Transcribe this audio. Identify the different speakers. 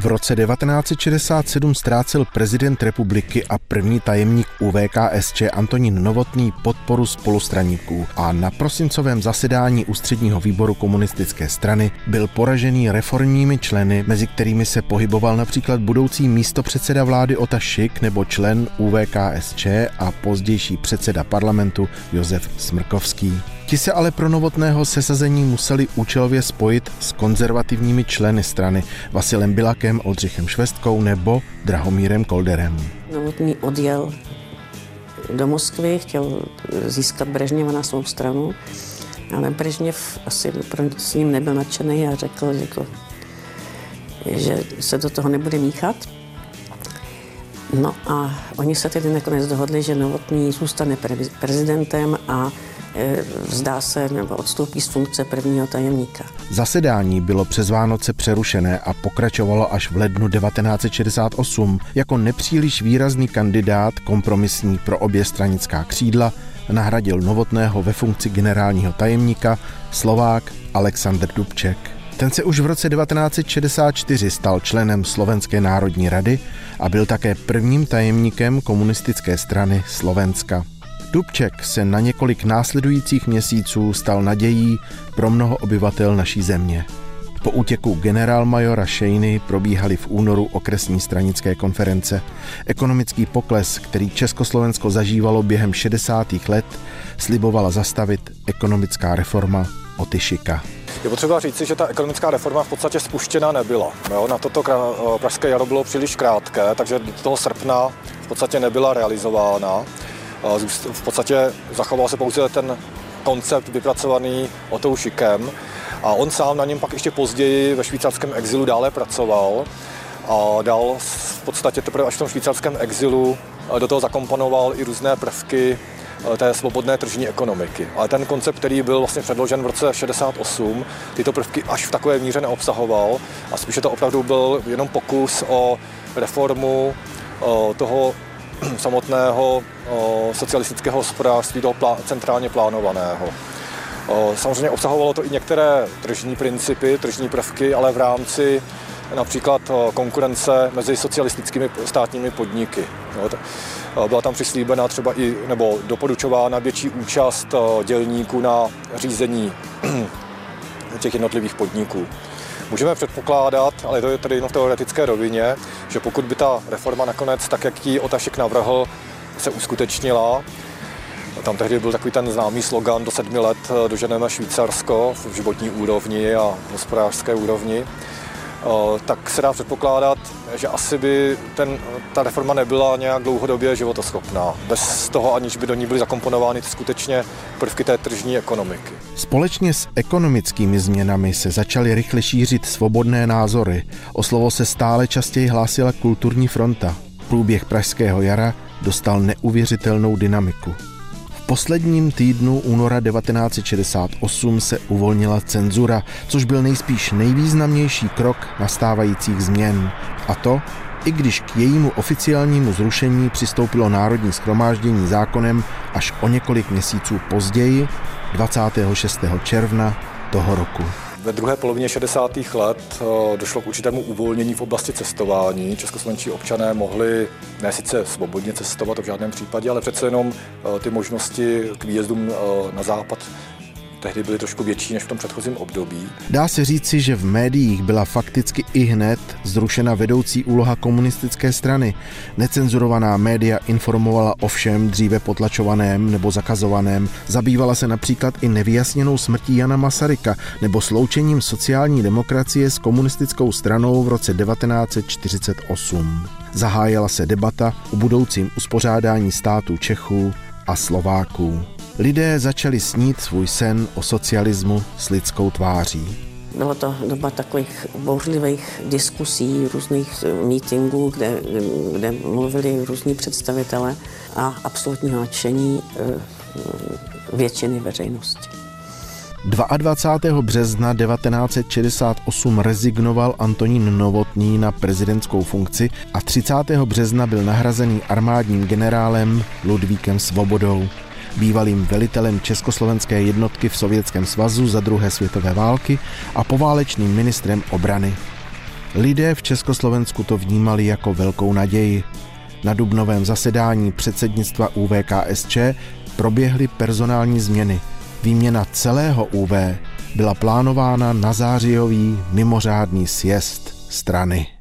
Speaker 1: V roce 1967 ztrácel prezident republiky a první tajemník UVKSČ Antonín Novotný podporu spolustraníků a na prosincovém zasedání ústředního výboru komunistické strany byl poražený reformními členy, mezi kterými se pohyboval například budoucí místopředseda vlády Ota Šik nebo člen UVKSČ a pozdější předseda parlamentu Josef Smrkovský. Ti se ale pro novotného sesazení museli účelově spojit s konzervativními členy strany Vasilem Bilakem, Oldřichem Švestkou nebo Drahomírem Kolderem.
Speaker 2: Novotný odjel do Moskvy, chtěl získat Brežněva na svou stranu, ale Brežněv asi s ním nebyl nadšený a řekl, že, jako, že se do toho nebude míchat. No a oni se tedy nakonec dohodli, že Novotný zůstane prezidentem a vzdá se nebo odstoupí z funkce prvního tajemníka.
Speaker 1: Zasedání bylo přes Vánoce přerušené a pokračovalo až v lednu 1968 jako nepříliš výrazný kandidát kompromisní pro obě stranická křídla nahradil Novotného ve funkci generálního tajemníka Slovák Aleksandr Dubček. Ten se už v roce 1964 stal členem Slovenské národní rady a byl také prvním tajemníkem komunistické strany Slovenska. Dubček se na několik následujících měsíců stal nadějí pro mnoho obyvatel naší země. Po útěku generálmajora Šejny probíhaly v únoru okresní stranické konference. Ekonomický pokles, který Československo zažívalo během 60. let, slibovala zastavit ekonomická reforma Otyšika.
Speaker 3: Je potřeba říci, že ta ekonomická reforma v podstatě spuštěna nebyla. Jo, na toto pražské jaro bylo příliš krátké, takže do toho srpna v podstatě nebyla realizována v podstatě zachoval se pouze ten koncept vypracovaný Otou Šikem a on sám na něm pak ještě později ve švýcarském exilu dále pracoval a dal v podstatě teprve až v tom švýcarském exilu do toho zakomponoval i různé prvky té svobodné tržní ekonomiky. Ale ten koncept, který byl vlastně předložen v roce 68, tyto prvky až v takové míře neobsahoval a spíše to opravdu byl jenom pokus o reformu toho samotného socialistického hospodářství, toho plá, centrálně plánovaného. Samozřejmě obsahovalo to i některé tržní principy, tržní prvky, ale v rámci například konkurence mezi socialistickými státními podniky. Byla tam přislíbena třeba i, nebo doporučována větší účast dělníků na řízení těch jednotlivých podniků. Můžeme předpokládat, ale to je tedy jenom v teoretické rovině, že pokud by ta reforma nakonec, tak jak ji Otašek navrhl, se uskutečnila, tam tehdy byl takový ten známý slogan do sedmi let doženeme Švýcarsko v životní úrovni a hospodářské úrovni, tak se dá předpokládat, že asi by ten, ta reforma nebyla nějak dlouhodobě životoschopná. Bez toho, aniž by do ní byly zakomponovány skutečně prvky té tržní ekonomiky.
Speaker 1: Společně s ekonomickými změnami se začaly rychle šířit svobodné názory. O slovo se stále častěji hlásila kulturní fronta. Průběh Pražského jara dostal neuvěřitelnou dynamiku posledním týdnu února 1968 se uvolnila cenzura, což byl nejspíš nejvýznamnější krok nastávajících změn. A to, i když k jejímu oficiálnímu zrušení přistoupilo Národní schromáždění zákonem až o několik měsíců později, 26. června toho roku.
Speaker 3: Ve druhé polovině 60. let eh, došlo k určitému uvolnění v oblasti cestování. Českoslovenští občané mohli ne sice svobodně cestovat v žádném případě, ale přece jenom eh, ty možnosti k výjezdům eh, na západ tehdy byly trošku větší než v tom předchozím období.
Speaker 1: Dá se říci, že v médiích byla fakticky i hned zrušena vedoucí úloha komunistické strany. Necenzurovaná média informovala o všem dříve potlačovaném nebo zakazovaném. Zabývala se například i nevyjasněnou smrtí Jana Masaryka nebo sloučením sociální demokracie s komunistickou stranou v roce 1948. Zahájila se debata o budoucím uspořádání států Čechů a Slováků lidé začali snít svůj sen o socialismu s lidskou tváří.
Speaker 2: Byla to doba takových bouřlivých diskusí, různých mítingů, kde, kde mluvili různí představitele a absolutního nadšení eh, většiny veřejnosti.
Speaker 1: 22. března 1968 rezignoval Antonín Novotný na prezidentskou funkci a 30. března byl nahrazený armádním generálem Ludvíkem Svobodou bývalým velitelem československé jednotky v Sovětském svazu za druhé světové války a poválečným ministrem obrany. Lidé v Československu to vnímali jako velkou naději. Na dubnovém zasedání předsednictva UVKSČ proběhly personální změny. Výměna celého UV byla plánována na zářijový mimořádný sjezd strany.